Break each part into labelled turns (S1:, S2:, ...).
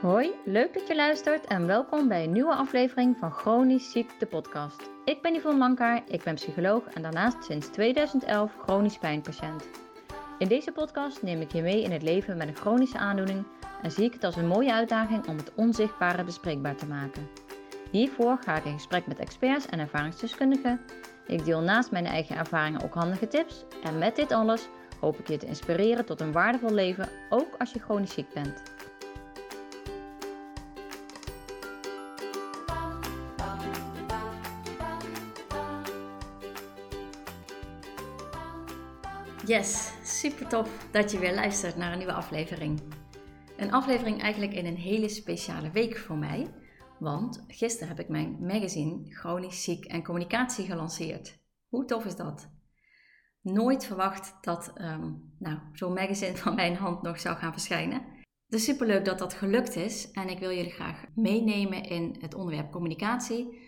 S1: Hoi, leuk dat je luistert en welkom bij een nieuwe aflevering van Chronisch Ziek, de podcast. Ik ben Yvonne Mankaar, ik ben psycholoog en daarnaast sinds 2011 chronisch pijnpatiënt. In deze podcast neem ik je mee in het leven met een chronische aandoening en zie ik het als een mooie uitdaging om het onzichtbare bespreekbaar te maken. Hiervoor ga ik in gesprek met experts en ervaringsdeskundigen. Ik deel naast mijn eigen ervaringen ook handige tips en met dit alles hoop ik je te inspireren tot een waardevol leven, ook als je chronisch ziek bent. Yes, super tof dat je weer luistert naar een nieuwe aflevering. Een aflevering eigenlijk in een hele speciale week voor mij, want gisteren heb ik mijn magazine Chronisch Ziek en Communicatie gelanceerd. Hoe tof is dat? Nooit verwacht dat um, nou, zo'n magazine van mijn hand nog zou gaan verschijnen. Is superleuk dat dat gelukt is en ik wil jullie graag meenemen in het onderwerp communicatie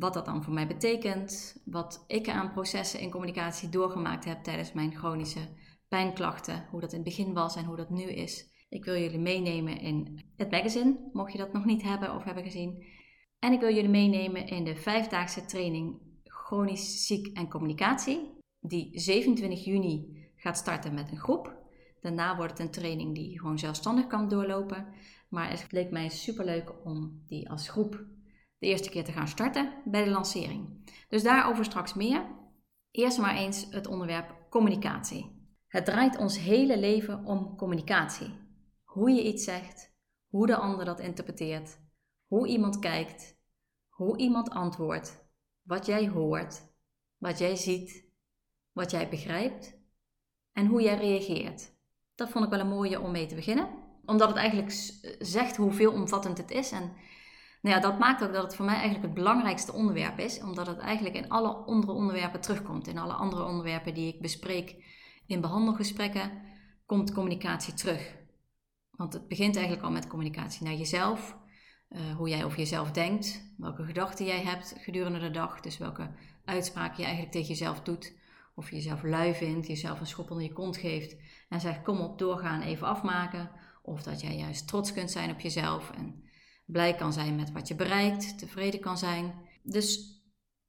S1: wat dat dan voor mij betekent, wat ik aan processen in communicatie doorgemaakt heb tijdens mijn chronische pijnklachten, hoe dat in het begin was en hoe dat nu is. Ik wil jullie meenemen in het magazine, mocht je dat nog niet hebben of hebben gezien. En ik wil jullie meenemen in de vijfdaagse training Chronisch Ziek en Communicatie, die 27 juni gaat starten met een groep. Daarna wordt het een training die je gewoon zelfstandig kan doorlopen. Maar het leek mij superleuk om die als groep de eerste keer te gaan starten bij de lancering. Dus daarover straks meer. Eerst maar eens het onderwerp communicatie. Het draait ons hele leven om communicatie. Hoe je iets zegt, hoe de ander dat interpreteert, hoe iemand kijkt, hoe iemand antwoordt, wat jij hoort, wat jij ziet, wat jij begrijpt en hoe jij reageert. Dat vond ik wel een mooie om mee te beginnen, omdat het eigenlijk zegt hoe veelomvattend het is en nou ja, dat maakt ook dat het voor mij eigenlijk het belangrijkste onderwerp is, omdat het eigenlijk in alle andere onderwerpen terugkomt. In alle andere onderwerpen die ik bespreek in behandelgesprekken, komt communicatie terug. Want het begint eigenlijk al met communicatie naar jezelf, uh, hoe jij over jezelf denkt, welke gedachten jij hebt gedurende de dag, dus welke uitspraken je eigenlijk tegen jezelf doet. Of je jezelf lui vindt, jezelf een schop onder je kont geeft en zegt kom op, doorgaan, even afmaken. Of dat jij juist trots kunt zijn op jezelf en blij kan zijn met wat je bereikt, tevreden kan zijn. Dus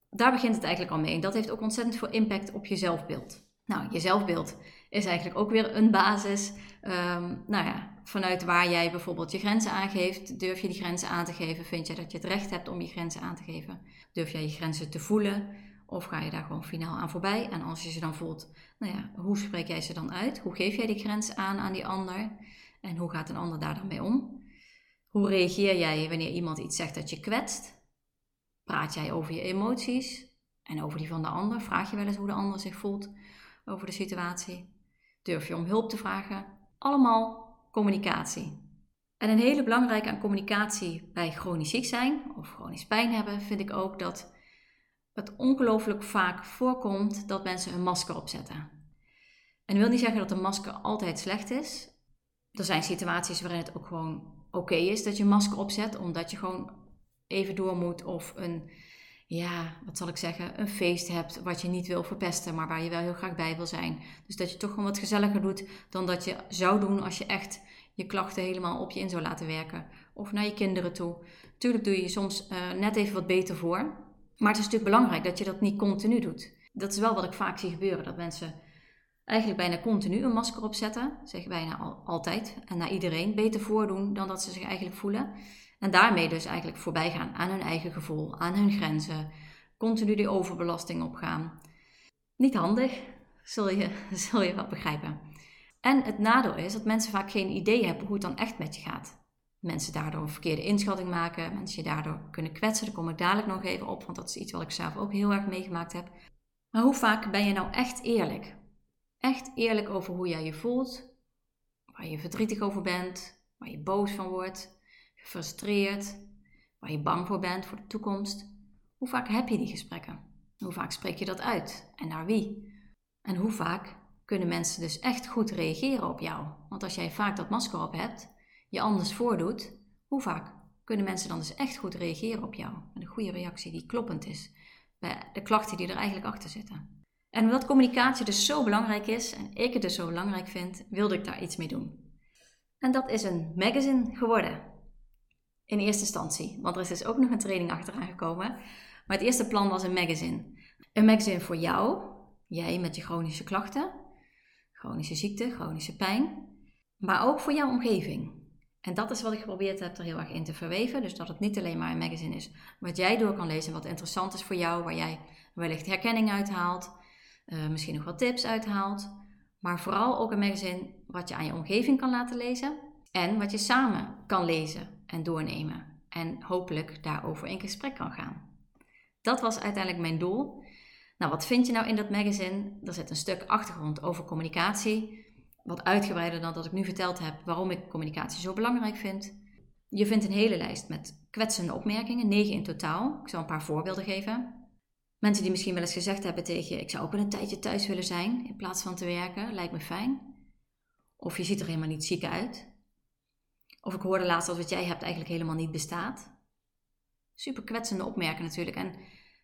S1: daar begint het eigenlijk al mee. En dat heeft ook ontzettend veel impact op je zelfbeeld. Nou, je zelfbeeld is eigenlijk ook weer een basis. Um, nou ja, vanuit waar jij bijvoorbeeld je grenzen aangeeft, durf je die grenzen aan te geven? Vind je dat je het recht hebt om je grenzen aan te geven? Durf jij je grenzen te voelen? Of ga je daar gewoon finaal aan voorbij? En als je ze dan voelt, nou ja, hoe spreek jij ze dan uit? Hoe geef jij die grens aan aan die ander? En hoe gaat een ander daar dan mee om? Hoe reageer jij wanneer iemand iets zegt dat je kwetst? Praat jij over je emoties en over die van de ander? Vraag je wel eens hoe de ander zich voelt over de situatie? Durf je om hulp te vragen? Allemaal communicatie. En een hele belangrijke aan communicatie bij chronisch ziek zijn of chronisch pijn hebben, vind ik ook dat het ongelooflijk vaak voorkomt dat mensen een masker opzetten. En dat wil niet zeggen dat een masker altijd slecht is. Er zijn situaties waarin het ook gewoon oké is dat je masker opzet, omdat je gewoon even door moet of een, ja, wat zal ik zeggen, een feest hebt wat je niet wil verpesten, maar waar je wel heel graag bij wil zijn. Dus dat je toch gewoon wat gezelliger doet dan dat je zou doen als je echt je klachten helemaal op je in zou laten werken. Of naar je kinderen toe. Tuurlijk doe je je soms uh, net even wat beter voor. Maar het is natuurlijk belangrijk dat je dat niet continu doet. Dat is wel wat ik vaak zie gebeuren. Dat mensen eigenlijk bijna continu een masker opzetten, zeg bijna al, altijd en naar iedereen, beter voordoen dan dat ze zich eigenlijk voelen. En daarmee dus eigenlijk voorbij gaan aan hun eigen gevoel, aan hun grenzen, continu die overbelasting opgaan. Niet handig, zul je, zul je wel begrijpen. En het nadeel is dat mensen vaak geen idee hebben hoe het dan echt met je gaat. Mensen daardoor een verkeerde inschatting maken, mensen je daardoor kunnen kwetsen. Daar kom ik dadelijk nog even op, want dat is iets wat ik zelf ook heel erg meegemaakt heb. Maar hoe vaak ben je nou echt eerlijk? Echt eerlijk over hoe jij je voelt, waar je verdrietig over bent, waar je boos van wordt, gefrustreerd, waar je bang voor bent voor de toekomst. Hoe vaak heb je die gesprekken? Hoe vaak spreek je dat uit en naar wie? En hoe vaak kunnen mensen dus echt goed reageren op jou? Want als jij vaak dat masker op hebt, je anders voordoet, hoe vaak kunnen mensen dan dus echt goed reageren op jou? Met een goede reactie die kloppend is bij de klachten die er eigenlijk achter zitten. En omdat communicatie dus zo belangrijk is en ik het dus zo belangrijk vind, wilde ik daar iets mee doen. En dat is een magazine geworden. In eerste instantie, want er is dus ook nog een training achteraan gekomen. Maar het eerste plan was een magazine. Een magazine voor jou, jij met je chronische klachten, chronische ziekte, chronische pijn, maar ook voor jouw omgeving. En dat is wat ik geprobeerd heb er heel erg in te verweven. Dus dat het niet alleen maar een magazine is wat jij door kan lezen, wat interessant is voor jou, waar jij wellicht herkenning uithaalt, uh, misschien nog wat tips uithaalt. Maar vooral ook een magazine wat je aan je omgeving kan laten lezen en wat je samen kan lezen en doornemen. En hopelijk daarover in gesprek kan gaan. Dat was uiteindelijk mijn doel. Nou, wat vind je nou in dat magazine? Er zit een stuk achtergrond over communicatie. Wat uitgebreider dan dat ik nu verteld heb waarom ik communicatie zo belangrijk vind. Je vindt een hele lijst met kwetsende opmerkingen, negen in totaal. Ik zal een paar voorbeelden geven. Mensen die misschien wel eens gezegd hebben tegen je: Ik zou ook wel een tijdje thuis willen zijn in plaats van te werken, lijkt me fijn. Of je ziet er helemaal niet ziek uit. Of ik hoorde laatst dat wat jij hebt eigenlijk helemaal niet bestaat. Super kwetsende opmerkingen natuurlijk. En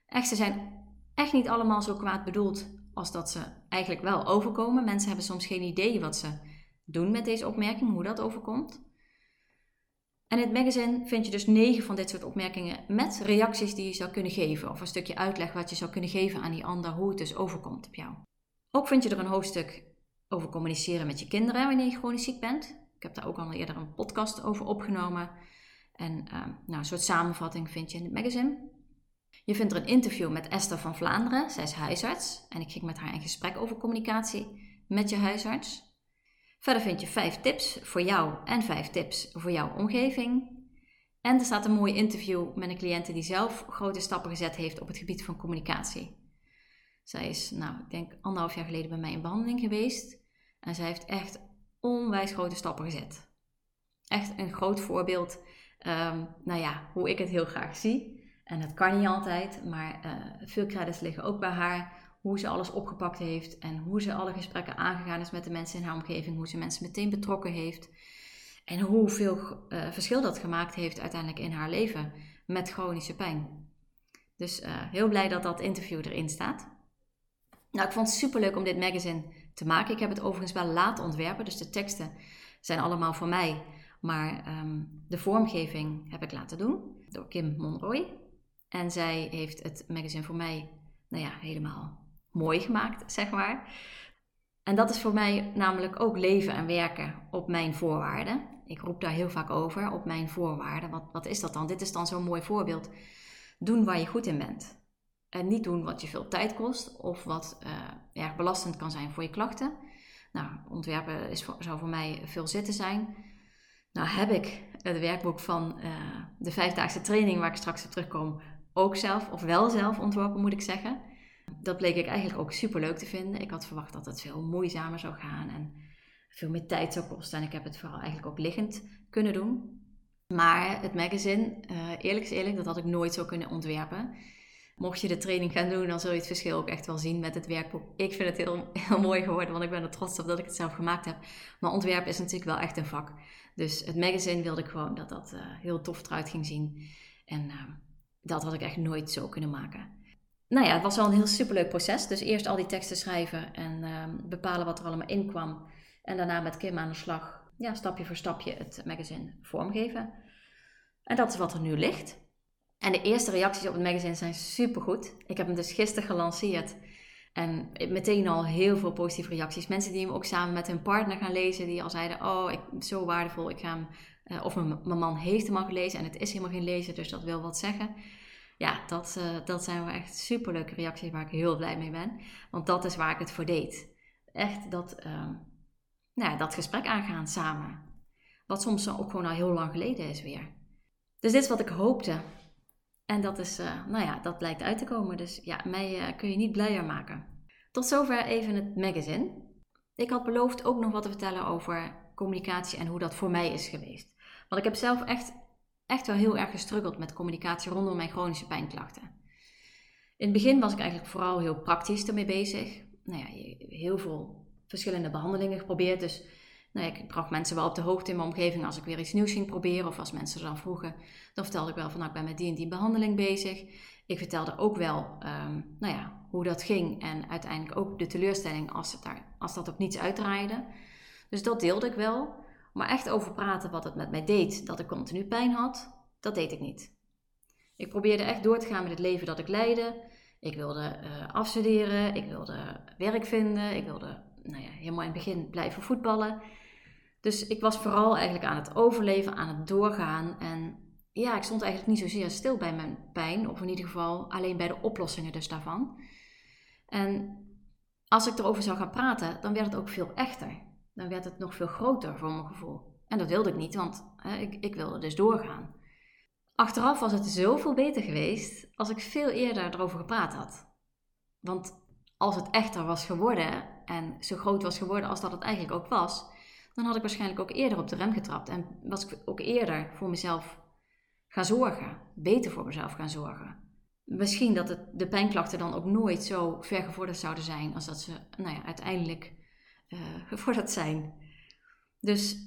S1: echt, ze zijn echt niet allemaal zo kwaad bedoeld als dat ze eigenlijk wel overkomen. Mensen hebben soms geen idee wat ze doen met deze opmerking, hoe dat overkomt. En in het magazine vind je dus negen van dit soort opmerkingen met reacties die je zou kunnen geven. Of een stukje uitleg wat je zou kunnen geven aan die ander, hoe het dus overkomt op jou. Ook vind je er een hoofdstuk over communiceren met je kinderen wanneer je chronisch ziek bent. Ik heb daar ook al eerder een podcast over opgenomen. En uh, nou, een soort samenvatting vind je in het magazine. Je vindt er een interview met Esther van Vlaanderen. Zij is huisarts en ik ging met haar in gesprek over communicatie met je huisarts. Verder vind je vijf tips voor jou en vijf tips voor jouw omgeving. En er staat een mooi interview met een cliënte die zelf grote stappen gezet heeft op het gebied van communicatie. Zij is, nou, ik denk anderhalf jaar geleden bij mij in behandeling geweest. En zij heeft echt onwijs grote stappen gezet. Echt een groot voorbeeld, um, nou ja, hoe ik het heel graag zie. En dat kan niet altijd, maar uh, veel credits liggen ook bij haar. Hoe ze alles opgepakt heeft en hoe ze alle gesprekken aangegaan is met de mensen in haar omgeving. Hoe ze mensen meteen betrokken heeft. En hoeveel uh, verschil dat gemaakt heeft uiteindelijk in haar leven met chronische pijn. Dus uh, heel blij dat dat interview erin staat. Nou, ik vond het superleuk om dit magazine te maken. Ik heb het overigens wel laten ontwerpen, dus de teksten zijn allemaal voor mij. Maar um, de vormgeving heb ik laten doen door Kim Monroy. En zij heeft het magazine voor mij, nou ja, helemaal mooi gemaakt, zeg maar. En dat is voor mij namelijk ook leven en werken op mijn voorwaarden. Ik roep daar heel vaak over, op mijn voorwaarden. Wat, wat is dat dan? Dit is dan zo'n mooi voorbeeld. Doen waar je goed in bent. En niet doen wat je veel tijd kost of wat uh, erg belastend kan zijn voor je klachten. Nou, ontwerpen is zou voor mij veel zitten zijn. Nou heb ik het werkboek van uh, de vijfdaagse training waar ik straks op terugkom ook zelf, of wel zelf ontworpen moet ik zeggen. Dat bleek ik eigenlijk ook super leuk te vinden. Ik had verwacht dat het veel moeizamer zou gaan en veel meer tijd zou kosten. En ik heb het vooral eigenlijk ook liggend kunnen doen. Maar het magazine, uh, eerlijk is eerlijk, dat had ik nooit zo kunnen ontwerpen. Mocht je de training gaan doen, dan zul je het verschil ook echt wel zien met het werkboek. Ik vind het heel, heel mooi geworden, want ik ben er trots op dat ik het zelf gemaakt heb. Maar ontwerpen is natuurlijk wel echt een vak. Dus het magazine wilde ik gewoon dat dat uh, heel tof eruit ging zien. En uh, dat had ik echt nooit zo kunnen maken. Nou ja, het was wel een heel superleuk proces. Dus eerst al die teksten schrijven en uh, bepalen wat er allemaal in kwam. En daarna met Kim aan de slag, ja, stapje voor stapje het magazine vormgeven. En dat is wat er nu ligt. En de eerste reacties op het magazine zijn supergoed. Ik heb hem dus gisteren gelanceerd. En meteen al heel veel positieve reacties. Mensen die hem ook samen met hun partner gaan lezen. Die al zeiden, oh, ik, zo waardevol. Ik ga hem, uh, of mijn, mijn, man heeft hem al gelezen. En het is helemaal geen lezer, dus dat wil wat zeggen ja, dat, uh, dat zijn wel echt superleuke reacties waar ik heel blij mee ben. Want dat is waar ik het voor deed. Echt dat, uh, nou, dat gesprek aangaan samen. Wat soms ook gewoon al heel lang geleden is weer. Dus dit is wat ik hoopte. En dat, is, uh, nou ja, dat blijkt uit te komen. Dus ja, mij eh, kun je niet blijer maken. Tot zover even het magazine. Ik had beloofd ook nog wat te vertellen over communicatie en hoe dat voor mij is geweest. Want ik heb zelf echt echt wel heel erg gestruggeld met communicatie rondom mijn chronische pijnklachten. In het begin was ik eigenlijk vooral heel praktisch ermee bezig. Nou ja, heel veel verschillende behandelingen geprobeerd. Dus nou ja, ik bracht mensen wel op de hoogte in mijn omgeving als ik weer iets nieuws ging proberen. Of als mensen dan vroegen, dan vertelde ik wel van nou, ik ben met die en die behandeling bezig. Ik vertelde ook wel um, nou ja, hoe dat ging en uiteindelijk ook de teleurstelling als, het daar, als dat op niets uitdraaide. Dus dat deelde ik wel. Maar echt over praten wat het met mij deed, dat ik continu pijn had, dat deed ik niet. Ik probeerde echt door te gaan met het leven dat ik leidde. Ik wilde uh, afstuderen, ik wilde werk vinden, ik wilde nou ja, helemaal in het begin blijven voetballen. Dus ik was vooral eigenlijk aan het overleven, aan het doorgaan. En ja, ik stond eigenlijk niet zozeer stil bij mijn pijn, of in ieder geval alleen bij de oplossingen dus daarvan. En als ik erover zou gaan praten, dan werd het ook veel echter. Dan werd het nog veel groter voor mijn gevoel. En dat wilde ik niet, want hè, ik, ik wilde dus doorgaan. Achteraf was het zoveel beter geweest als ik veel eerder erover gepraat had. Want als het echter was geworden en zo groot was geworden als dat het eigenlijk ook was, dan had ik waarschijnlijk ook eerder op de rem getrapt en was ik ook eerder voor mezelf gaan zorgen, beter voor mezelf gaan zorgen. Misschien dat de pijnklachten dan ook nooit zo ver gevorderd zouden zijn als dat ze nou ja, uiteindelijk uh, gevorderd zijn. Dus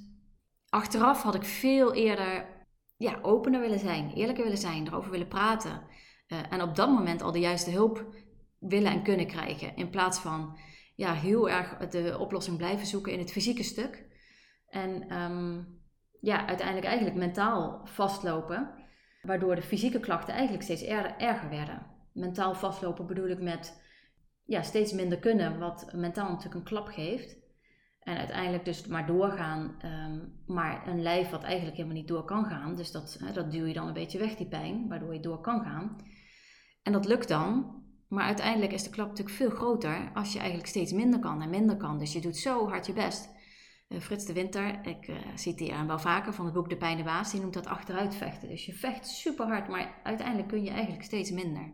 S1: achteraf had ik veel eerder ja, opener willen zijn, eerlijker willen zijn, erover willen praten. Uh, en op dat moment al de juiste hulp willen en kunnen krijgen. In plaats van ja, heel erg de oplossing blijven zoeken in het fysieke stuk. En um, ja, uiteindelijk eigenlijk mentaal vastlopen. Waardoor de fysieke klachten eigenlijk steeds erger werden. Mentaal vastlopen bedoel ik met ja, steeds minder kunnen, wat mentaal natuurlijk een klap geeft. En uiteindelijk dus maar doorgaan, ehm, maar een lijf wat eigenlijk helemaal niet door kan gaan. Dus dat, hè, dat duw je dan een beetje weg, die pijn, waardoor je door kan gaan. En dat lukt dan, maar uiteindelijk is de klap natuurlijk veel groter als je eigenlijk steeds minder kan en minder kan. Dus je doet zo hard je best. Uh, Frits de Winter, ik uh, citeer hem wel vaker van het boek De Pijn de Baas, die noemt dat achteruit vechten. Dus je vecht super hard, maar uiteindelijk kun je eigenlijk steeds minder.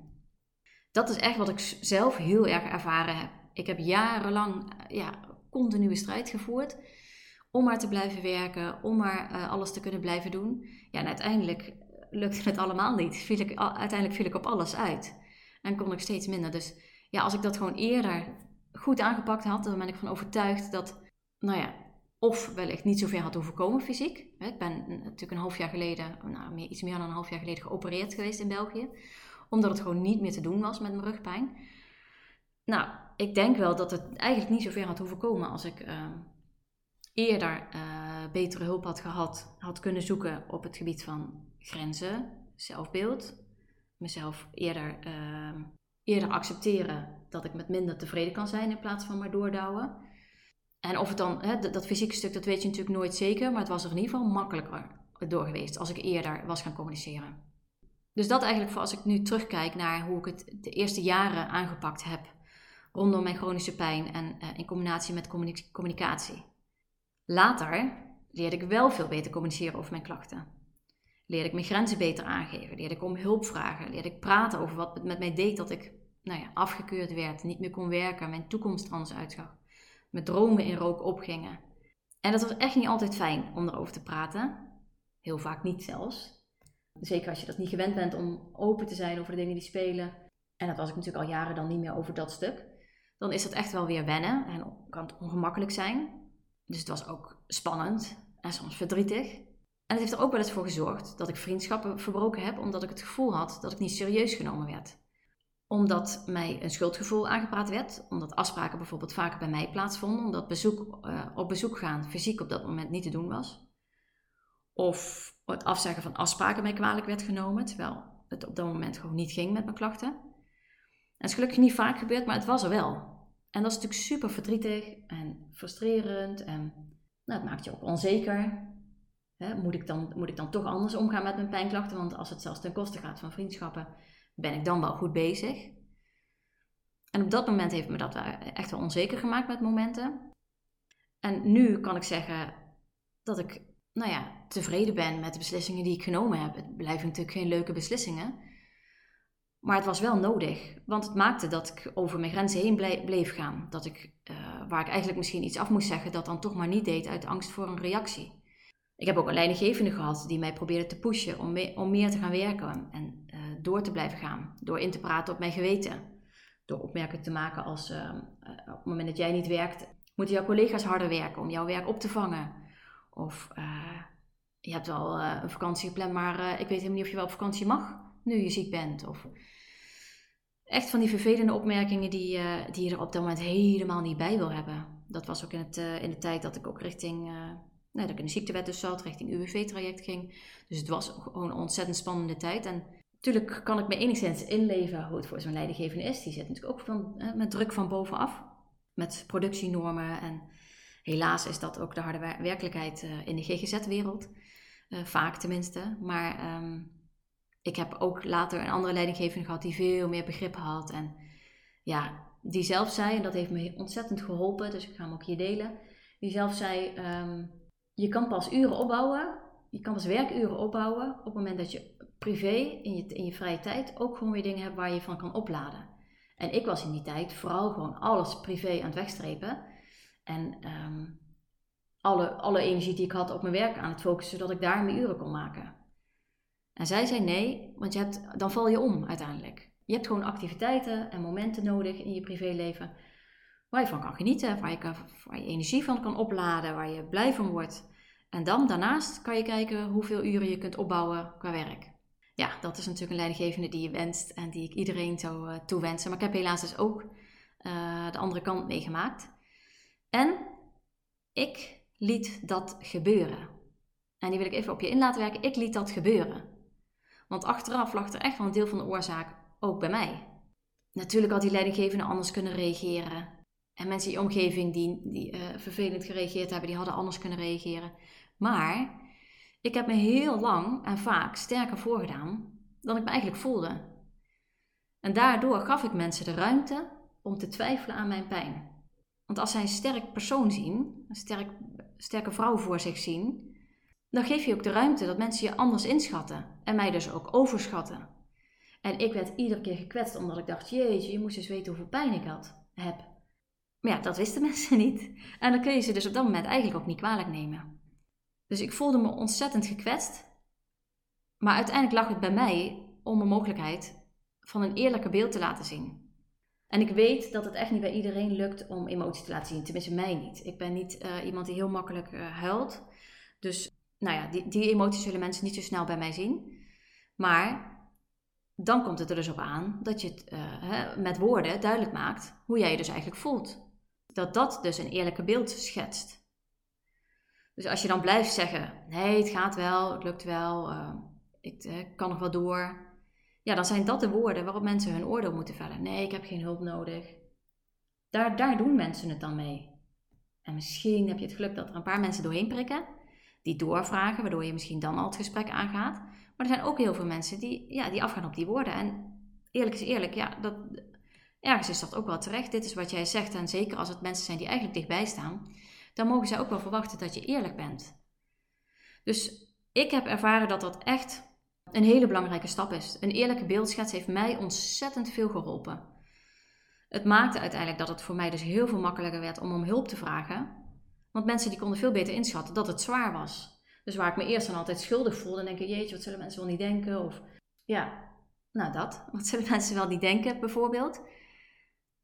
S1: Dat is echt wat ik zelf heel erg ervaren heb. Ik heb jarenlang ja, continue strijd gevoerd om maar te blijven werken, om maar uh, alles te kunnen blijven doen. Ja, en uiteindelijk lukte het allemaal niet. Ik, uiteindelijk viel ik op alles uit en kon ik steeds minder. Dus ja, als ik dat gewoon eerder goed aangepakt had, dan ben ik van overtuigd dat, nou ja, of wellicht niet zoveel had hoeven komen fysiek. Ik ben natuurlijk een half jaar geleden, nou, iets meer dan een half jaar geleden geopereerd geweest in België. Omdat het gewoon niet meer te doen was met mijn rugpijn. Nou, ik denk wel dat het eigenlijk niet zover had hoeven komen als ik uh, eerder uh, betere hulp had gehad, had kunnen zoeken op het gebied van grenzen, zelfbeeld, mezelf eerder, uh, eerder accepteren dat ik met minder tevreden kan zijn in plaats van maar doordouwen. En of het dan, hè, dat, dat, fysieke stuk, dat weet je natuurlijk nooit zeker, maar het was er in ieder geval makkelijker door geweest als ik eerder was gaan communiceren. Dus dat eigenlijk voor als ik nu terugkijk naar hoe ik het de eerste jaren aangepakt heb rondom mijn chronische pijn en uh, in combinatie met communicatie. Later leerde ik wel veel beter communiceren over mijn klachten. Leerde ik mijn grenzen beter aangeven, leerde ik om hulp vragen, leerde ik praten over wat het met mij deed dat ik nou ja, afgekeurd werd, niet meer kon werken, mijn toekomst anders uitzag, mijn dromen in rook opgingen. En dat was echt niet altijd fijn om erover te praten, heel vaak niet zelfs. Zeker als je dat niet gewend bent om open te zijn over de dingen die spelen. En dat was ik natuurlijk al jaren dan niet meer over dat stuk dan is dat echt wel weer wennen en kan het ongemakkelijk zijn. Dus het was ook spannend en soms verdrietig. En het heeft er ook wel eens voor gezorgd dat ik vriendschappen verbroken heb, omdat ik het gevoel had dat ik niet serieus genomen werd. Omdat mij een schuldgevoel aangepraat werd, omdat afspraken bijvoorbeeld vaker bij mij plaatsvonden, omdat bezoek, uh, op bezoek gaan fysiek op dat moment niet te doen was. Of het afzeggen van afspraken mij kwalijk werd genomen, terwijl het op dat moment gewoon niet ging met mijn klachten. Het is gelukkig niet vaak gebeurd, maar het was er wel. En dat is natuurlijk super verdrietig en frustrerend en nou, het maakt je ook onzeker. moet, ik dan, moet ik dan toch anders omgaan met mijn pijnklachten? Want als het zelfs ten koste gaat van vriendschappen, ben ik dan wel goed bezig. En op dat moment heeft me dat echt wel onzeker gemaakt met momenten. En nu kan ik zeggen dat ik nou ja, tevreden ben met de beslissingen die ik genomen heb. Het blijven natuurlijk geen leuke beslissingen. Maar het was wel nodig, want het maakte dat ik over mijn grenzen heen bleef gaan. Dat ik, uh, waar ik eigenlijk misschien iets af moest zeggen, dat dan toch maar niet deed uit angst voor een reactie. Ik heb ook een leidinggevende gehad die mij probeerde te pushen om, om meer te gaan werken en uh, door te blijven gaan. Door in te praten op mijn geweten. Door opmerkingen te maken als uh, op het moment dat jij niet werkt, moeten jouw collega's harder werken om jouw werk op te vangen. Of je hebt wel een vakantie gepland, maar ik weet helemaal niet of je wel op vakantie mag nu je ziek bent. Of echt van die vervelende opmerkingen die, die je er op dat moment helemaal niet bij wil hebben. Dat was ook in, het, in de tijd dat ik ook richting uh, dat ik in de ziektewet dus zat, richting UWV-traject ging. Dus het was gewoon een ontzettend spannende tijd. En natuurlijk kan ik me enigszins inleven hoe het voor zo'n leidinggevende is. Die zit natuurlijk ook van, met druk van bovenaf, met productienormen. En helaas is dat ook de harde werkelijkheid uh, in de GGZ-wereld. Uh, vaak tenminste. Maar ehm, ik heb ook later een andere leidinggevende gehad die veel meer begrip had. En ja, die zelf zei, en dat heeft me ontzettend geholpen, dus ik ga hem ook hier delen. Die zelf zei, um, je kan pas uren opbouwen, je kan pas werkuren opbouwen op het moment dat je privé, in je, in je vrije tijd, ook gewoon weer dingen hebt waar je van kan opladen. En ik was in die tijd vooral gewoon alles privé aan het wegstrepen. En ehm, alle, alle energie die ik had op mijn werk aan het focussen, zodat ik daar mijn uren kon maken. En zij zei nee, want je hebt, dan val je om uiteindelijk. Je hebt gewoon activiteiten en momenten nodig in je privéleven waar je van kan genieten, waar je, kan, waar je energie van kan opladen, waar je blij van wordt. En dan daarnaast kan je kijken hoeveel uren je kunt opbouwen qua werk. Ja, dat is natuurlijk een leidinggevende die je wenst en die ik iedereen zou uh, toewensen. Maar ik heb helaas dus ook uh, de andere kant meegemaakt. En ik liet dat gebeuren. En die wil ik even op je in laten werken. Ik liet dat gebeuren. Want achteraf lag er echt wel een deel van de oorzaak ook bij mij. Natuurlijk had die leidinggevende anders kunnen reageren. En mensen in je omgeving die, die uh, vervelend gereageerd hebben, die hadden anders kunnen reageren. Maar ik heb me heel lang en vaak sterker voorgedaan dan ik me eigenlijk voelde. En daardoor gaf ik mensen de ruimte om te twijfelen aan mijn pijn. Want als zij een sterk persoon zien, een sterk, sterke vrouw voor zich zien, dan geef je ook de ruimte dat mensen je anders inschatten en mij dus ook overschatten. En ik werd iedere keer gekwetst omdat ik dacht, jeetje, je moest eens weten hoeveel pijn ik had, heb. Maar ja, dat wisten mensen niet. En dan kun je ze dus op dat moment eigenlijk ook niet kwalijk nemen. Dus ik voelde me ontzettend gekwetst. Maar uiteindelijk lag het bij mij om een mogelijkheid van een eerlijker beeld te laten zien. En ik weet dat het echt niet bij iedereen lukt om emotie te laten zien. Tenminste, mij niet. Ik ben niet uh, iemand die heel makkelijk uh, huilt. Dus nou ja, die, die emoties zullen mensen niet zo snel bij mij zien. Maar dan komt het er dus op aan dat je het uh, met woorden duidelijk maakt hoe jij je dus eigenlijk voelt. Dat dat dus een eerlijke beeld schetst. Dus als je dan blijft zeggen: nee, het gaat wel, het lukt wel, ik kan nog wel door. Ja, dan zijn dat de woorden waarop mensen hun oordeel moeten vellen. Nee, ik heb geen hulp nodig. Daar, daar doen mensen het dan mee. En misschien heb je het geluk dat er een paar mensen doorheen prikken, die doorvragen, waardoor je misschien dan al het gesprek aangaat. Maar er zijn ook heel veel mensen die, ja, die afgaan op die woorden. En eerlijk is eerlijk, ja, dat, ergens is dat ook wel terecht. Dit is wat jij zegt. En zeker als het mensen zijn die eigenlijk dichtbij staan, dan mogen zij ook wel verwachten dat je eerlijk bent. Dus ik heb ervaren dat dat echt een hele belangrijke stap is. Een eerlijke beeldschets heeft mij ontzettend veel geholpen. Het maakte uiteindelijk dat het voor mij dus heel veel makkelijker werd om om hulp te vragen. Want mensen die konden veel beter inschatten dat het zwaar was. Dus waar ik me eerst dan altijd schuldig voelde, denk ik, jeetje, wat zullen mensen wel niet denken? Of ja, nou dat. Wat zullen mensen wel niet denken, bijvoorbeeld?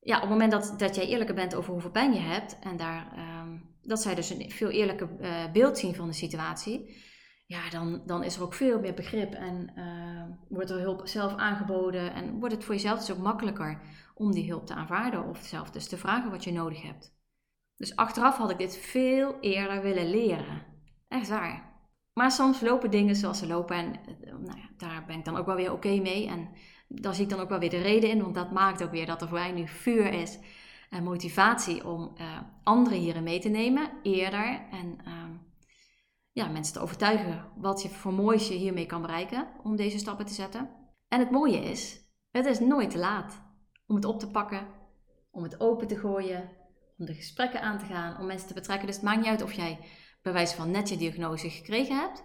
S1: Ja, op het moment dat, dat jij eerlijker bent over hoeveel pijn je hebt en daar, ehm, dat zij dus een veel eerlijker uh, beeld zien van de situatie, ja, dan, dan is er ook veel meer begrip en uh, wordt er hulp zelf aangeboden en wordt het voor jezelf dus ook makkelijker om die hulp te aanvaarden of zelf dus te vragen wat je nodig hebt. Dus achteraf had ik dit veel eerder willen leren. Echt waar. Maar soms lopen dingen zoals ze lopen en eh, nou ja, daar ben ik dan ook wel weer oké mee. En daar zie ik dan ook wel weer de reden in, want dat maakt ook weer dat er voor mij nu vuur is en motivatie om uh, anderen hierin mee te nemen eerder. En ja, mensen te overtuigen wat je voor moois je hiermee kan bereiken om deze stappen te zetten. En het mooie is, het is nooit te laat om het op te pakken, om het open te gooien, om de gesprekken aan te gaan, om mensen te betrekken. Dus het maakt niet uit of jij bij wijze van net je diagnose gekregen hebt.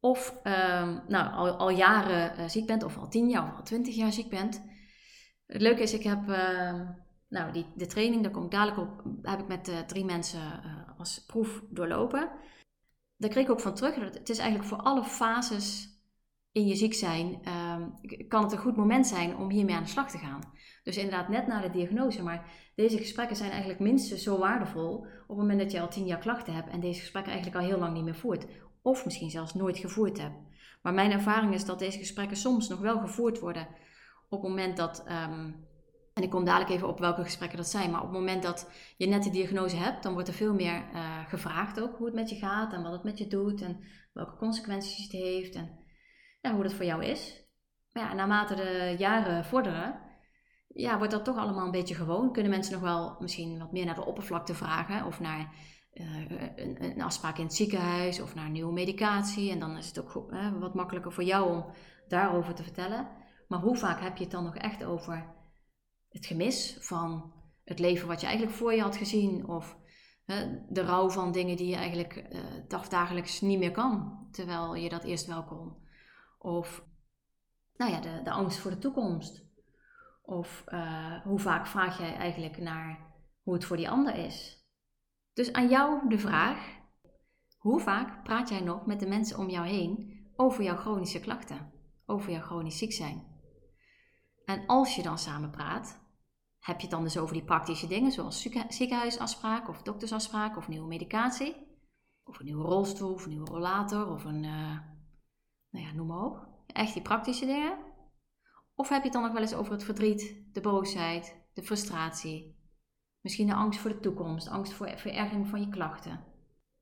S1: Of um, nou, al, al jaren uh, ziek bent, of al tien jaar of al twintig jaar ziek bent. Het leuke is, ik heb uh, nou, die, de training, daar kom ik dadelijk op, heb ik met uh, drie mensen uh, als proef doorlopen. Daar kreeg ik ook van terug. Het is eigenlijk voor alle fases in je ziek zijn, ehm, kan het een goed moment zijn om hiermee aan de slag te gaan. Dus inderdaad, net na de diagnose. Maar deze gesprekken zijn eigenlijk minstens zo waardevol op het moment dat je al tien jaar klachten hebt en deze gesprekken eigenlijk al heel lang niet meer voert. Of misschien zelfs nooit gevoerd hebt. Maar mijn ervaring is dat deze gesprekken soms nog wel gevoerd worden op het moment dat, um, En ik kom dadelijk even op welke gesprekken dat zijn. Maar op het moment dat je net de diagnose hebt, dan wordt er veel meer uh, gevraagd ook hoe het met je gaat en wat het met je doet en welke consequenties het heeft en hoe dat voor jou is. Maar ja, naarmate de jaren vorderen, ja, wordt dat toch allemaal een beetje gewoon. Kunnen mensen nog wel misschien wat meer naar de oppervlakte vragen of naar uh, een, een, afspraak in het ziekenhuis of naar nieuwe medicatie. En dan is het ook wat makkelijker voor jou om daarover te vertellen. Maar hoe vaak heb je het dan nog echt over het gemis van het leven wat je eigenlijk voor je had gezien? Of de rouw van dingen die je eigenlijk uh, dagdagelijks niet meer kan, terwijl je dat eerst wel kon. Of nou ja, de, de angst voor de toekomst. Of uh, hoe vaak vraag jij eigenlijk naar hoe het voor die ander is? Dus aan jou de vraag: hoe vaak praat jij nog met de mensen om jou heen over jouw chronische klachten, over jouw chronisch ziek zijn? En als je dan samen praat, heb je het dan dus over die praktische dingen zoals ziekenhuisafspraak of doktersafspraak of nieuwe medicatie? Of een nieuwe rolstoel of een nieuwe rollator of een, uh, nou ja, noem maar op. Echt die praktische dingen? Of heb je het dan nog wel eens over het verdriet, de boosheid, de frustratie? Misschien de angst voor de toekomst, angst voor verergering van je klachten.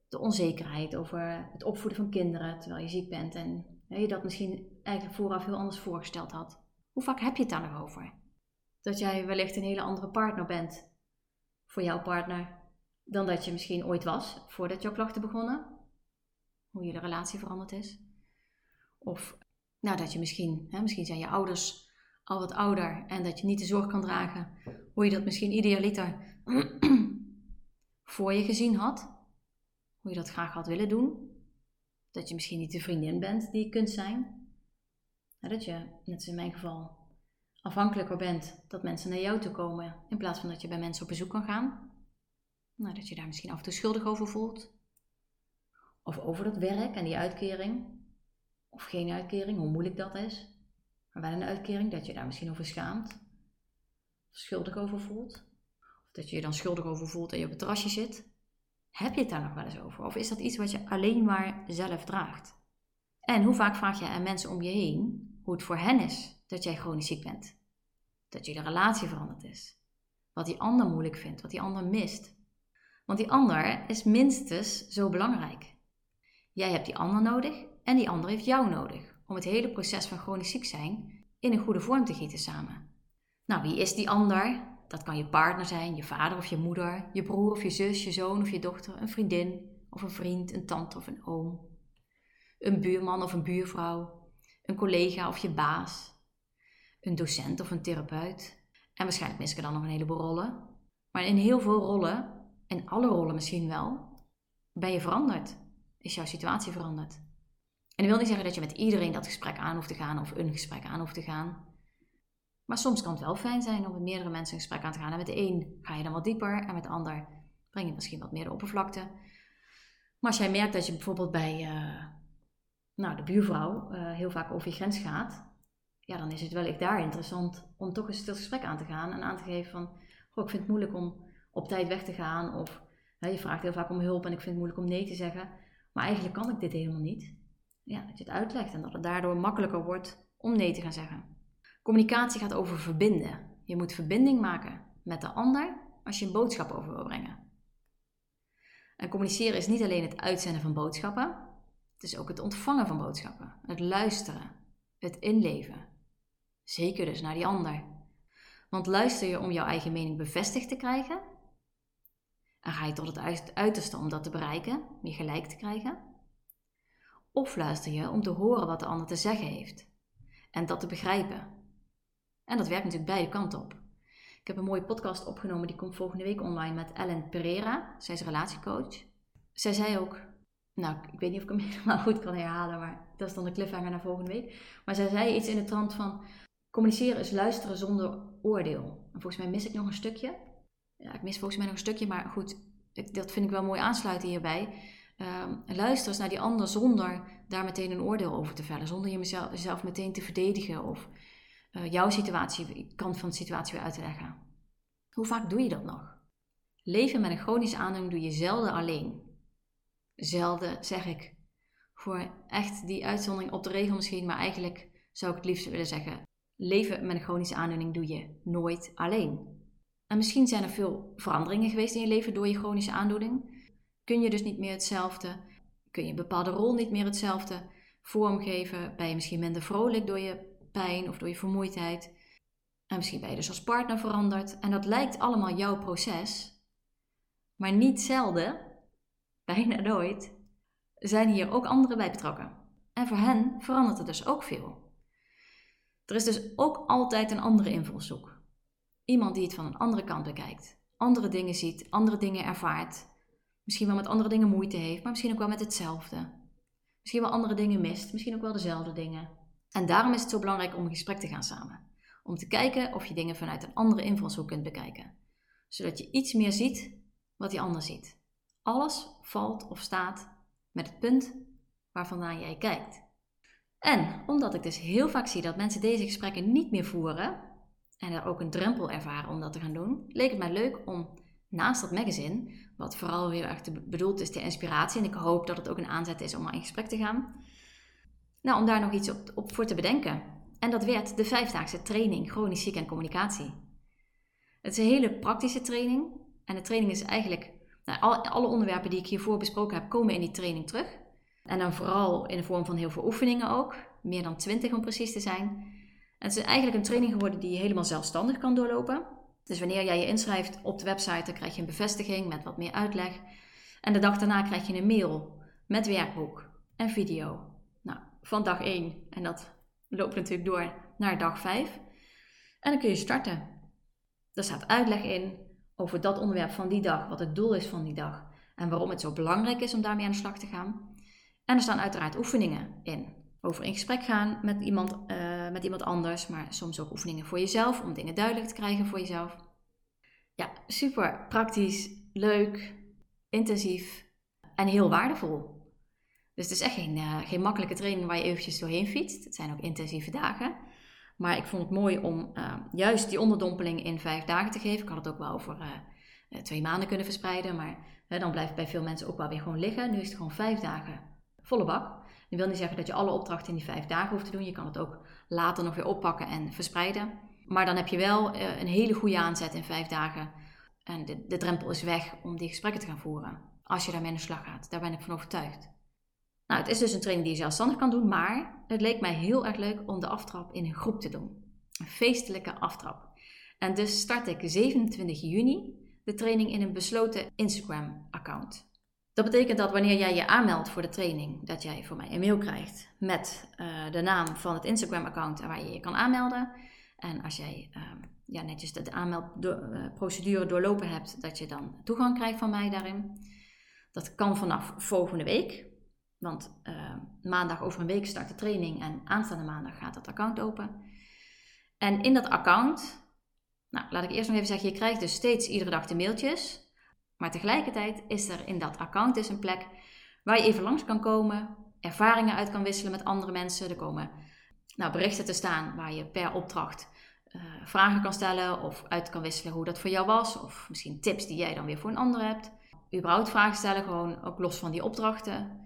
S1: De onzekerheid over het opvoeden van kinderen terwijl je ziek bent en je dat misschien eigenlijk vooraf heel anders voorgesteld had. Hoe vaak heb je het daar nog over? Dat jij wellicht een hele andere partner bent voor jouw partner dan dat je misschien ooit was voordat jouw klachten begonnen. Hoe je de relatie veranderd is. Of nou, dat je misschien, hè, misschien zijn je ouders al wat ouder en dat je niet de zorg kan dragen. Hoe je dat misschien idealiter voor je gezien had. Hoe je dat graag had willen doen. Dat je misschien niet de vriendin bent die je kunt zijn. dat je, net als in mijn geval, afhankelijker bent dat mensen naar jou toe komen in plaats van dat je bij mensen op bezoek kan gaan. Nou, dat je daar misschien af en toe schuldig over voelt. Of over dat werk en die uitkering. Of geen uitkering, hoe moeilijk dat is. Maar wel een uitkering dat je daar misschien over schaamt. Of schuldig over voelt. Of dat je je dan schuldig over voelt en je op het terrasje zit. Heb je het daar nog wel eens over? Of is dat iets wat je alleen maar zelf draagt? En hoe vaak vraag je aan mensen om je heen hoe het voor hen is dat jij chronisch ziek bent? Dat de relatie veranderd is. Wat die ander moeilijk vindt, wat die ander mist. Want die ander is minstens zo belangrijk. Jij hebt die ander nodig en die ander heeft jou nodig om het hele proces van chronisch ziek zijn in een goede vorm te gieten samen. Nou, wie is die ander? Dat kan je partner zijn, je vader of je moeder, je broer of je zus, je zoon of je dochter, een vriendin of een vriend, een tante of een oom, een buurman of een buurvrouw, een collega of je baas, een docent of een therapeut. En waarschijnlijk mis ik er dan nog een heleboel rollen. Maar in heel veel rollen, in alle rollen misschien wel, ben je veranderd. Is jouw situatie veranderd. En dat wil niet zeggen dat je met iedereen dat gesprek aan hoeft te gaan of een gesprek aan hoeft te gaan. Maar soms kan het wel fijn zijn om met meerdere mensen een gesprek aan te gaan. En met de een ga je dan wat dieper en met de ander breng je misschien wat meer de oppervlakte. Maar als jij merkt dat je bijvoorbeeld bij uh, nou, de buurvrouw uh, heel vaak over je grens gaat, ja, dan is het wellicht daar interessant om toch eens dat gesprek aan te gaan en aan te geven van, goh, ik vind het moeilijk om op tijd weg te gaan of je vraagt heel vaak om hulp en ik vind het moeilijk om nee te zeggen, maar eigenlijk kan ik dit helemaal niet ja, dat je het uitlegt en dat het daardoor makkelijker wordt om nee te gaan zeggen. Communicatie gaat over verbinden. Je moet verbinding maken met de ander als je een boodschap over wil brengen. En communiceren is niet alleen het uitzenden van boodschappen, het is ook het ontvangen van boodschappen, het luisteren, het inleven. Zeker dus naar die ander. Want luister je om jouw eigen mening bevestigd te krijgen? En ga je tot het uiterste om dat te bereiken, je gelijk te krijgen? Of luister je om te horen wat de ander te zeggen heeft en dat te begrijpen. En dat werkt natuurlijk beide kanten op. Ik heb een mooie podcast opgenomen, die komt volgende week online met Ellen Pereira. Zij is relatiecoach. Zij zei ook, nou, ik weet niet of ik hem helemaal goed kan herhalen, maar dat is dan de cliffhanger naar volgende week. Maar zij zei iets in de trant van, communiceren is luisteren zonder oordeel. En volgens mij mis ik nog een stukje. Ja, ik mis volgens mij nog een stukje, maar goed, dat vind ik wel mooi aansluiten hierbij. Uh, luister eens naar die ander zonder daar meteen een oordeel over te vellen. Zonder jezelf meteen te verdedigen of uh, jouw situatie, kant van de situatie weer uit te leggen. Hoe vaak doe je dat nog? Leven met een chronische aandoening doe je zelden alleen. Zelden zeg ik. Voor echt die uitzondering op de regel misschien, maar eigenlijk zou ik het liefst willen zeggen: leven met een chronische aandoening doe je nooit alleen. En misschien zijn er veel veranderingen geweest in je leven door je chronische aandoening. Kun je dus niet meer hetzelfde, kun je een bepaalde rol niet meer hetzelfde vormgeven, ben je misschien minder vrolijk door je pijn of door je vermoeidheid. En misschien ben je dus als partner veranderd. En dat lijkt allemaal jouw proces. Maar niet zelden, bijna nooit, zijn hier ook anderen bij betrokken. En voor hen verandert er dus ook veel. Er is dus ook altijd een andere invalshoek. Iemand die het van een andere kant bekijkt, andere dingen ziet, andere dingen ervaart, misschien wel met andere dingen moeite heeft, maar misschien ook wel met hetzelfde. Misschien wel andere dingen mist, misschien ook wel dezelfde dingen. En daarom is het zo belangrijk om een gesprek te gaan samen. Om te kijken of je dingen vanuit een andere invalshoek kunt bekijken. Zodat je iets meer ziet wat die ander ziet. Alles valt of staat met het punt waar vandaan jij kijkt. En omdat ik dus heel vaak zie dat mensen deze gesprekken niet meer voeren en er ook een drempel ervaren om dat te gaan doen, leek het mij leuk om naast dat magazine, wat vooral heel erg bedoeld is ter inspiratie, en ik hoop dat het ook een aanzet is om al in gesprek te gaan, nou, om daar nog iets op, op voor te bedenken. En dat werd de vijfdaagse training chronisch ziek en communicatie. Het is een hele praktische training. En de training is eigenlijk, nou, alle onderwerpen die ik hiervoor besproken heb, komen in die training terug. En dan vooral in de vorm van heel veel oefeningen ook. Meer dan 20 om precies te zijn. En het is eigenlijk een training geworden die je helemaal zelfstandig kan doorlopen. Dus wanneer jij je inschrijft op de website, dan krijg je een bevestiging met wat meer uitleg. En de dag daarna krijg je een mail met werkboek en video. Nou, van dag 1. En dat loopt natuurlijk door naar dag 5. En dan kun je starten. Er staat uitleg in over dat onderwerp van die dag, wat het doel is van die dag en waarom het zo belangrijk is om daarmee aan de slag te gaan. En er staan uiteraard oefeningen in. Over in gesprek gaan met iemand, uh, met iemand anders, maar soms ook oefeningen voor jezelf om dingen duidelijk te krijgen voor jezelf. Ja, super praktisch, leuk, intensief en heel waardevol. Dus het is echt geen, uh, geen makkelijke training waar je eventjes doorheen fietst. Het zijn ook intensieve dagen. Maar ik vond het mooi om uh, juist die onderdompeling in vijf dagen te geven. Ik had het ook wel over twee maanden kunnen verspreiden. Maar dan blijft bij veel mensen ook wel weer gewoon liggen. Nu is het gewoon vijf dagen volle bak. Dat wil niet zeggen dat je alle opdrachten in die vijf dagen hoeft te doen. Je kan het ook later nog weer oppakken en verspreiden. Maar dan heb je wel een hele goede aanzet in vijf dagen. En de, de drempel is weg om die gesprekken te gaan voeren. Als je daarmee aan de slag gaat. Daar ben ik van overtuigd. Nou, het is dus een training die je zelfstandig kan doen, maar het leek mij heel erg leuk om de aftrap in een groep te doen. Een feestelijke aftrap. En dus start ik 27 juni de training in een besloten Instagram-account. Dat betekent dat wanneer jij je aanmeldt voor de training, dat jij voor mij een mail krijgt met uh, de naam van het Instagram-account waar je je kan aanmelden. En als jij uh, ja, netjes de aanmeldprocedure doorlopen hebt, dat je dan toegang krijgt van mij daarin. Dat kan vanaf volgende week. Want uh, maandag over een week start de training en aanstaande maandag gaat dat account open. En in dat account, nou laat ik eerst nog even zeggen, je krijgt dus steeds iedere dag de mailtjes. Maar tegelijkertijd is er in dat account dus een plek waar je even langs kan komen, ervaringen uit kan wisselen met andere mensen. Er komen nou, berichten te staan waar je per opdracht uh, vragen kan stellen of uit kan wisselen hoe dat voor jou was. Of misschien tips die jij dan weer voor een ander hebt. Überhaupt vragen stellen, gewoon ook los van die opdrachten.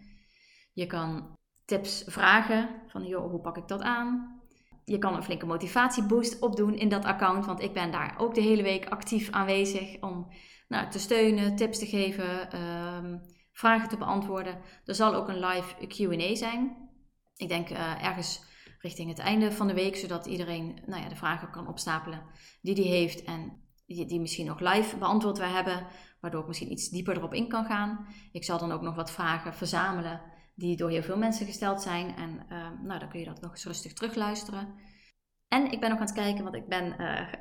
S1: Je kan tips vragen van joh, hoe pak ik dat aan? Je kan een flinke motivatieboost opdoen in dat account, want ik ben daar ook de hele week actief aanwezig om nou, te steunen, tips te geven, ehm, vragen te beantwoorden. Er zal ook een live QA zijn. Ik denk uh, ergens richting het einde van de week, zodat iedereen nou ja, de vragen kan opstapelen die die heeft en die, die misschien nog live beantwoord wij hebben, waardoor ik misschien iets dieper erop in kan gaan. Ik zal dan ook nog wat vragen verzamelen die door heel veel mensen gesteld zijn. En uh, nou, dan kun je dat nog eens rustig terugluisteren. En ik ben nog aan het kijken, want ik ben, uh,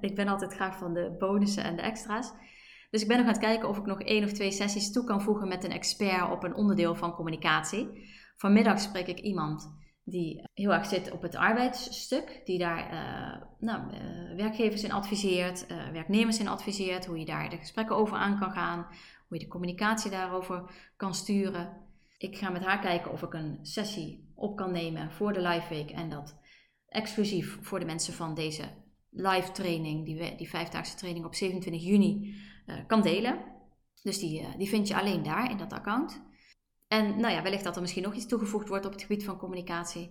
S1: ik ben altijd graag van de bonussen en de extra's. Dus ik ben nog aan het kijken of ik nog één of twee sessies toe kan voegen met een expert op een onderdeel van communicatie. Vanmiddag spreek ik iemand die heel erg zit op het arbeidsstuk, die daar uh, nou, uh, werkgevers in adviseert, uh, werknemers in adviseert, hoe je daar de gesprekken over aan kan gaan, hoe je de communicatie daarover kan sturen. Ik ga met haar kijken of ik een sessie op kan nemen voor de live week en dat exclusief voor de mensen van deze live training, die, die vijfdaagse training op 27 juni, uh, kan delen. Dus die, uh, die vind je alleen daar in dat account. En nou ja, wellicht dat er misschien nog iets toegevoegd wordt op het gebied van communicatie.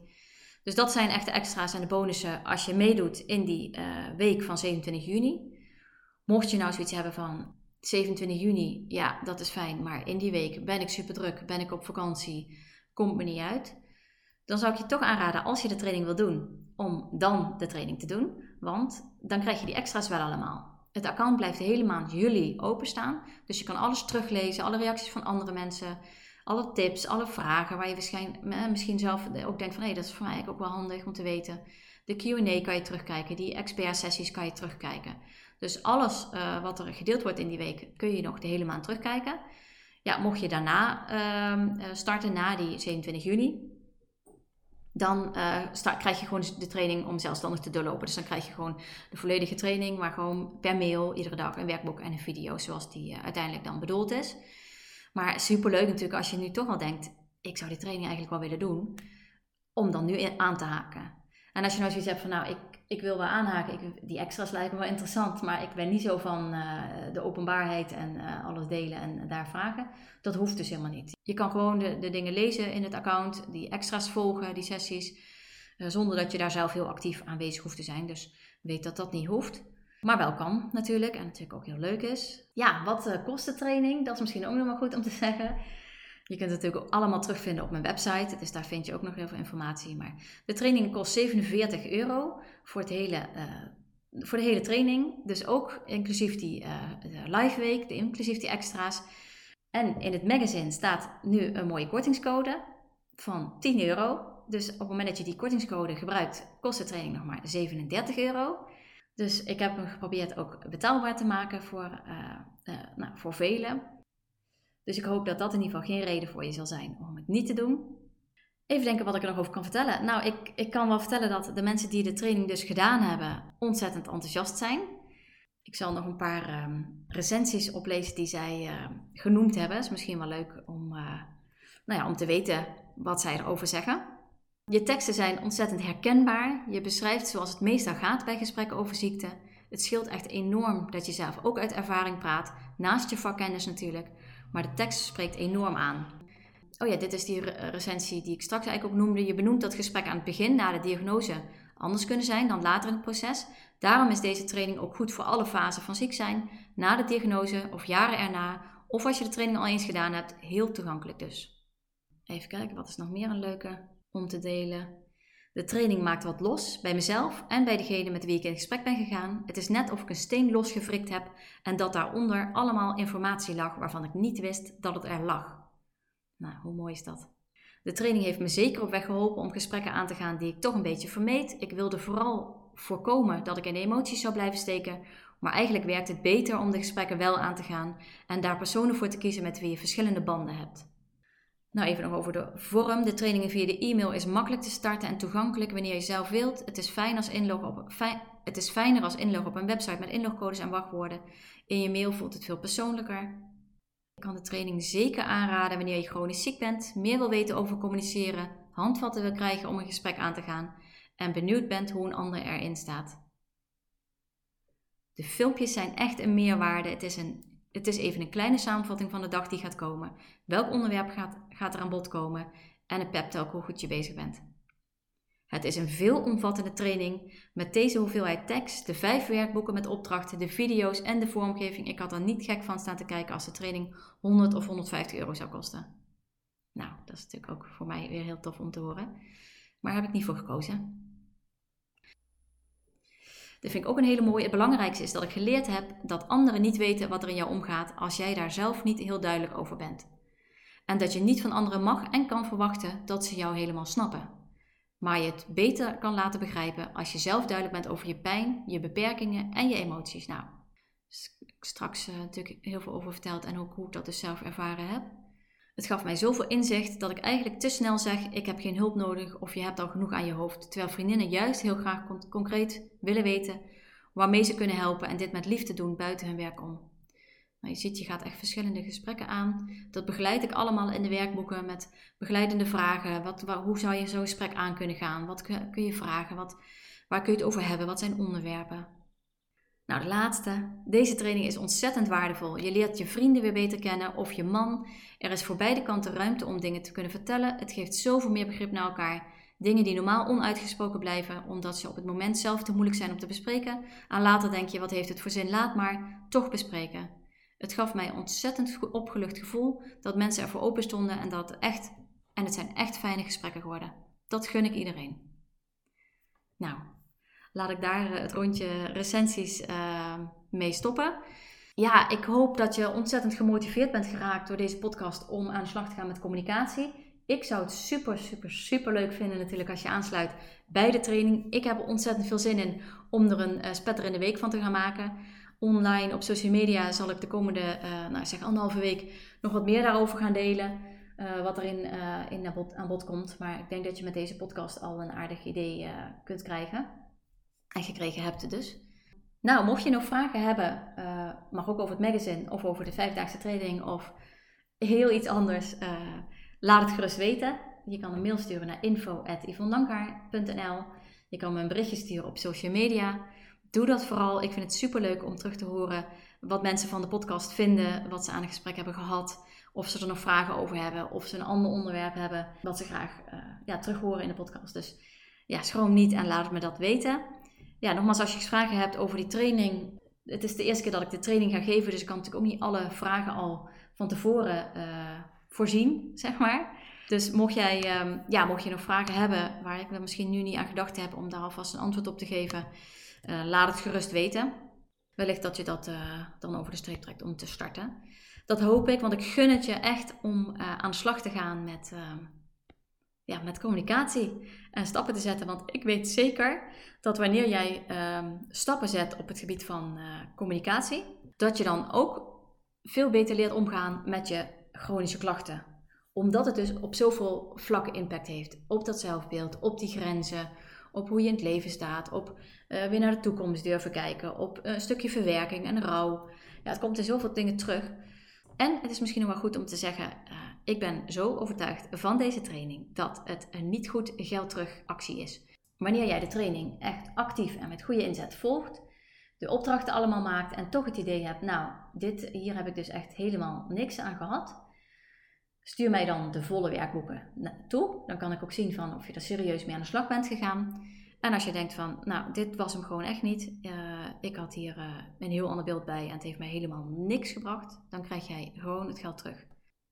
S1: Dus dat zijn echt de extra's en de bonussen als je meedoet in die uh, week van 27 juni. Mocht je nou zoiets hebben van 27 juni, ja, dat is fijn, maar in die week ben ik super druk, ben ik op vakantie, komt me niet uit. Dan zou ik je toch aanraden, als je de training wil doen, om dan de training te doen. Want dan krijg je die extra's wel allemaal. Het account blijft de hele maand juli openstaan. Dus je kan alles teruglezen, alle reacties van andere mensen, alle tips, alle vragen waar je waarschijnlijk, misschien zelf ook denkt van hé, hey, dat is voor mij ook wel handig om te weten. De QA kan je terugkijken, die expert-sessies kan je terugkijken. Dus alles uh, wat er gedeeld wordt in die week kun je nog de hele maand terugkijken. Ja, mocht je daarna uh, starten, na die 27 juni, dan uh, krijg je gewoon de training om zelfstandig te doorlopen. Dus dan krijg je gewoon de volledige training, maar gewoon per mail iedere dag een werkboek en een video zoals die uiteindelijk dan bedoeld is. Maar superleuk natuurlijk als je nu toch al denkt, ik zou die training eigenlijk wel willen doen, om dan nu aan te haken. En als je nou zoiets hebt van, nou, ik, ik wil wel aanhaken, ik, die extra's lijken wel interessant, maar ik ben niet zo van uh, de openbaarheid en uh, alles delen en daar vragen. Dat hoeft dus helemaal niet. Je kan gewoon de, de dingen lezen in het account, die extra's volgen, die sessies, uh, zonder dat je daar zelf heel actief aanwezig hoeft te zijn. Dus weet dat dat niet hoeft. Maar wel kan natuurlijk en natuurlijk ook heel leuk is. Ja, wat kost de training? Dat is misschien ook nog wel goed om te zeggen. Je kunt het natuurlijk allemaal terugvinden op mijn website. Dus daar vind je ook nog heel veel informatie. Maar de training kost 47 euro voor, het hele, uh, voor de hele training. Dus ook inclusief die uh, live week, inclusief die extra's. En in het magazine staat nu een mooie kortingscode van 10 euro. Dus op het moment dat je die kortingscode gebruikt, kost de training nog maar 37 euro. Dus ik heb hem geprobeerd ook betaalbaar te maken voor, uh, nou, voor velen. Dus ik hoop dat dat in ieder geval geen reden voor je zal zijn om het niet te doen. Even denken wat ik er nog over kan vertellen. Nou, ik, ik kan wel vertellen dat de mensen die de training dus gedaan hebben ontzettend enthousiast zijn. Ik zal nog een paar um, recensies oplezen die zij uh, genoemd hebben. Is misschien wel leuk om, uh, nou ja, om te weten wat zij erover zeggen. Je teksten zijn ontzettend herkenbaar. Je beschrijft zoals het meestal gaat bij gesprekken over ziekte. Het scheelt echt enorm dat je zelf ook uit ervaring praat, naast je vakkennis natuurlijk. Maar de tekst spreekt enorm aan. Oh ja, dit is die recensie die ik straks eigenlijk ook noemde. Je benoemt dat gesprek aan het begin na de diagnose anders kunnen zijn dan later in het proces. Daarom is deze training ook goed voor alle fasen van ziek zijn, na de diagnose of jaren erna, of als je de training al eens gedaan hebt, heel toegankelijk dus. Even kijken, wat is nog meer een leuke om te delen? De training maakt wat los bij mezelf en bij degene met wie ik in gesprek ben gegaan. Het is net of ik een steen losgefrikt heb en dat daaronder allemaal informatie lag waarvan ik niet wist dat het er lag. Nou, hoe mooi is dat? De training heeft me zeker op weg geholpen om gesprekken aan te gaan die ik toch een beetje vermeed. Ik wilde vooral voorkomen dat ik in emoties zou blijven steken, maar eigenlijk werkt het beter om de gesprekken wel aan te gaan en daar personen voor te kiezen met wie je verschillende banden hebt. Nou, even nog over de vorm. De trainingen via de e-mail is makkelijk te starten en toegankelijk wanneer je zelf wilt. Het is, fijn als inlog op, het is fijner als inlog op een website met inlogcodes en wachtwoorden. In je mail voelt het veel persoonlijker. Ik kan de training zeker aanraden wanneer je chronisch ziek bent, meer wil weten over communiceren, handvatten wil krijgen om een gesprek aan te gaan en benieuwd bent hoe een ander erin staat. De filmpjes zijn echt een meerwaarde. Het is een het is even een kleine samenvatting van de dag die gaat komen. Welk onderwerp gaat, gaat er aan bod komen en een pep talk hoe goed je bezig bent. Het is een veelomvattende training met deze hoeveelheid tekst, de vijf werkboeken met opdrachten, de video's en de vormgeving. Ik had er niet gek van staan te kijken als de training 100 of 150 euro zou kosten. Nou, dat is natuurlijk ook voor mij weer heel tof om te horen. Maar heb ik niet voor gekozen. Dat vind ik ook een hele mooie. Het belangrijkste is dat ik geleerd heb dat anderen niet weten wat er in jou omgaat als jij daar zelf niet heel duidelijk over bent. En dat je niet van anderen mag en kan verwachten dat ze jou helemaal snappen. Maar je het beter kan laten begrijpen als je zelf duidelijk bent over je pijn, je beperkingen en je emoties. Nou, straks uh, natuurlijk heel veel over verteld en ook hoe ik dat dus zelf ervaren heb. Het gaf mij zoveel inzicht dat ik eigenlijk te snel zeg: ik heb geen hulp nodig of je hebt al genoeg aan je hoofd. Terwijl vriendinnen juist heel graag concreet willen weten waarmee ze kunnen helpen en dit met liefde doen buiten hun werk om. Nou, je ziet, je gaat echt verschillende gesprekken aan. Dat begeleid ik allemaal in de werkboeken met begeleidende vragen. Wat, hoe zou je zo'n gesprek aan kunnen gaan? Wat kun je vragen? Wat, waar kun je het over hebben? Wat zijn onderwerpen? Nou, de laatste. Deze training is ontzettend waardevol. Je leert je vrienden weer beter kennen of je man. Er is voor beide kanten ruimte om dingen te kunnen vertellen. Het geeft zoveel meer begrip naar elkaar. Dingen die normaal onuitgesproken blijven, omdat ze op het moment zelf te moeilijk zijn om te bespreken. En later denk je, wat heeft het voor zin? Laat maar, toch bespreken. Het gaf mij een ontzettend opgelucht gevoel dat mensen ervoor open stonden en dat echt, en het zijn echt fijne gesprekken geworden. Dat gun ik iedereen. Nou, laat ik daar eh, het rondje recensies uh, mee stoppen. Ja, ik hoop dat je ontzettend gemotiveerd bent geraakt door deze podcast om aan de slag te gaan met communicatie. Ik zou het super, super, super leuk vinden natuurlijk als je aansluit bij de training. Ik heb er ontzettend veel zin in om er een uh, spetter in de week van te gaan maken. Online op social media zal ik de komende, nou zeg anderhalve week, nog wat meer daarover gaan delen. Wat er in, aan bod komt. Maar ik denk dat je met deze podcast al een aardig idee kunt krijgen. En gekregen hebt dus. Nou, mocht je nog vragen hebben, mag ook over het magazine of over de vijfdaagse training of heel iets anders Laat het gerust weten. Je kan een mail sturen naar info.yvonnelankaar.nl Je kan me een berichtje sturen op social media. Doe dat vooral. Ik vind het super leuk om terug te horen wat mensen van de podcast vinden, wat ze aan het gesprek hebben gehad, of ze er nog vragen over hebben, of ze een ander onderwerp hebben wat ze graag uh, ja, terug horen in de podcast. Dus ja, schroom niet en laat me dat weten. Ja, nogmaals, als je vragen hebt over die training, het is de eerste keer dat ik de training ga geven, dus ik kan natuurlijk ook niet alle vragen al van tevoren uh, voorzien, zeg maar. Dus mocht, jij, ehm, ja, mocht je nog vragen hebben waar ik misschien nu niet aan gedacht heb om daar alvast een antwoord op te geven, uh, laat het gerust weten. Wellicht dat je dat uh, dan over de streep trekt om te starten. Dat hoop ik, want ik gun het je echt om aan de slag te gaan met, ehm, ja, met communicatie en stappen te zetten. Want ik weet zeker dat wanneer jij ehm, stappen zet op het gebied van communicatie, dat je dan ook veel beter leert omgaan met je chronische klachten. Omdat het dus op zoveel vlakken impact heeft. Op dat zelfbeeld, op die grenzen, op hoe je in het leven staat, op uh, weer naar de toekomst durven kijken, op een stukje verwerking en rouw. Ja, het komt in zoveel dingen terug. En het is misschien nog wel goed om te zeggen, uh, ik ben zo overtuigd van deze training dat het een niet goed geld terug actie is. Wanneer jij de training echt actief en met goede inzet volgt, de opdrachten allemaal maakt en toch het idee hebt, nou, dit, hier heb ik dus echt helemaal niks aan gehad. Stuur mij dan de volle werkboeken toe. Dan kan ik ook zien van of je er serieus mee aan de slag bent gegaan. En als je denkt van, nou, dit was hem gewoon echt niet. Uh, ik had hier uh, een heel ander beeld bij en het heeft mij helemaal niks gebracht. Dan krijg jij gewoon het geld terug.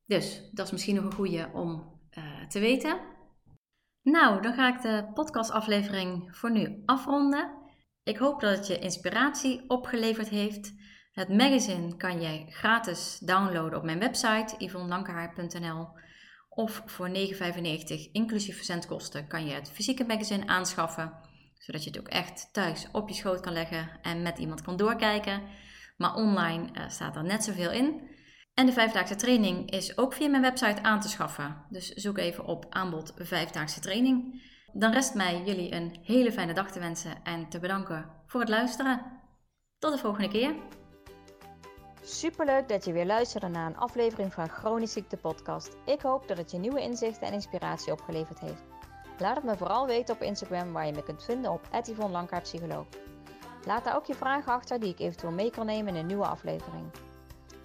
S1: Dus dat is misschien nog een goede om uh, te weten. Nou, dan ga ik de podcastaflevering voor nu afronden. Ik hoop dat het je inspiratie opgeleverd heeft. Het magazine kan je gratis downloaden op mijn website yvonnelankehaar.nl of voor 9,95 inclusief verzendkosten kan je het fysieke magazine aanschaffen, zodat je het ook echt thuis op je schoot kan leggen en met iemand kan doorkijken. Maar online uh, staat er net zoveel in. En de vijfdaagse training is ook via mijn website aan te schaffen. Dus zoek even op aanbod vijfdaagse training. Dan rest mij jullie een hele fijne dag te wensen en te bedanken voor het luisteren. Tot de volgende keer.
S2: Superleuk dat je weer luisterde naar een aflevering van Chronisch Ziekte Podcast. Ik hoop dat het je nieuwe inzichten en inspiratie opgeleverd heeft. Laat het me vooral weten op Instagram waar je me kunt vinden op Yvonne. Laat daar ook je vragen achter die ik eventueel mee kan nemen in een nieuwe aflevering.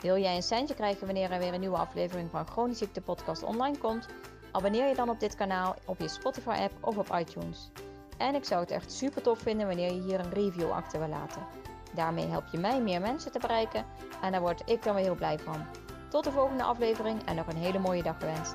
S2: Wil jij een centje krijgen wanneer er weer een nieuwe aflevering van Chronisch Ziekte Podcast online komt? Abonneer je dan op dit kanaal op je Spotify app of op iTunes. En ik zou het echt super tof vinden wanneer je hier een review achter wil laten. Daarmee help je mij meer mensen te bereiken en daar word ik dan weer heel blij van. Tot de volgende aflevering en nog een hele mooie dag gewenst.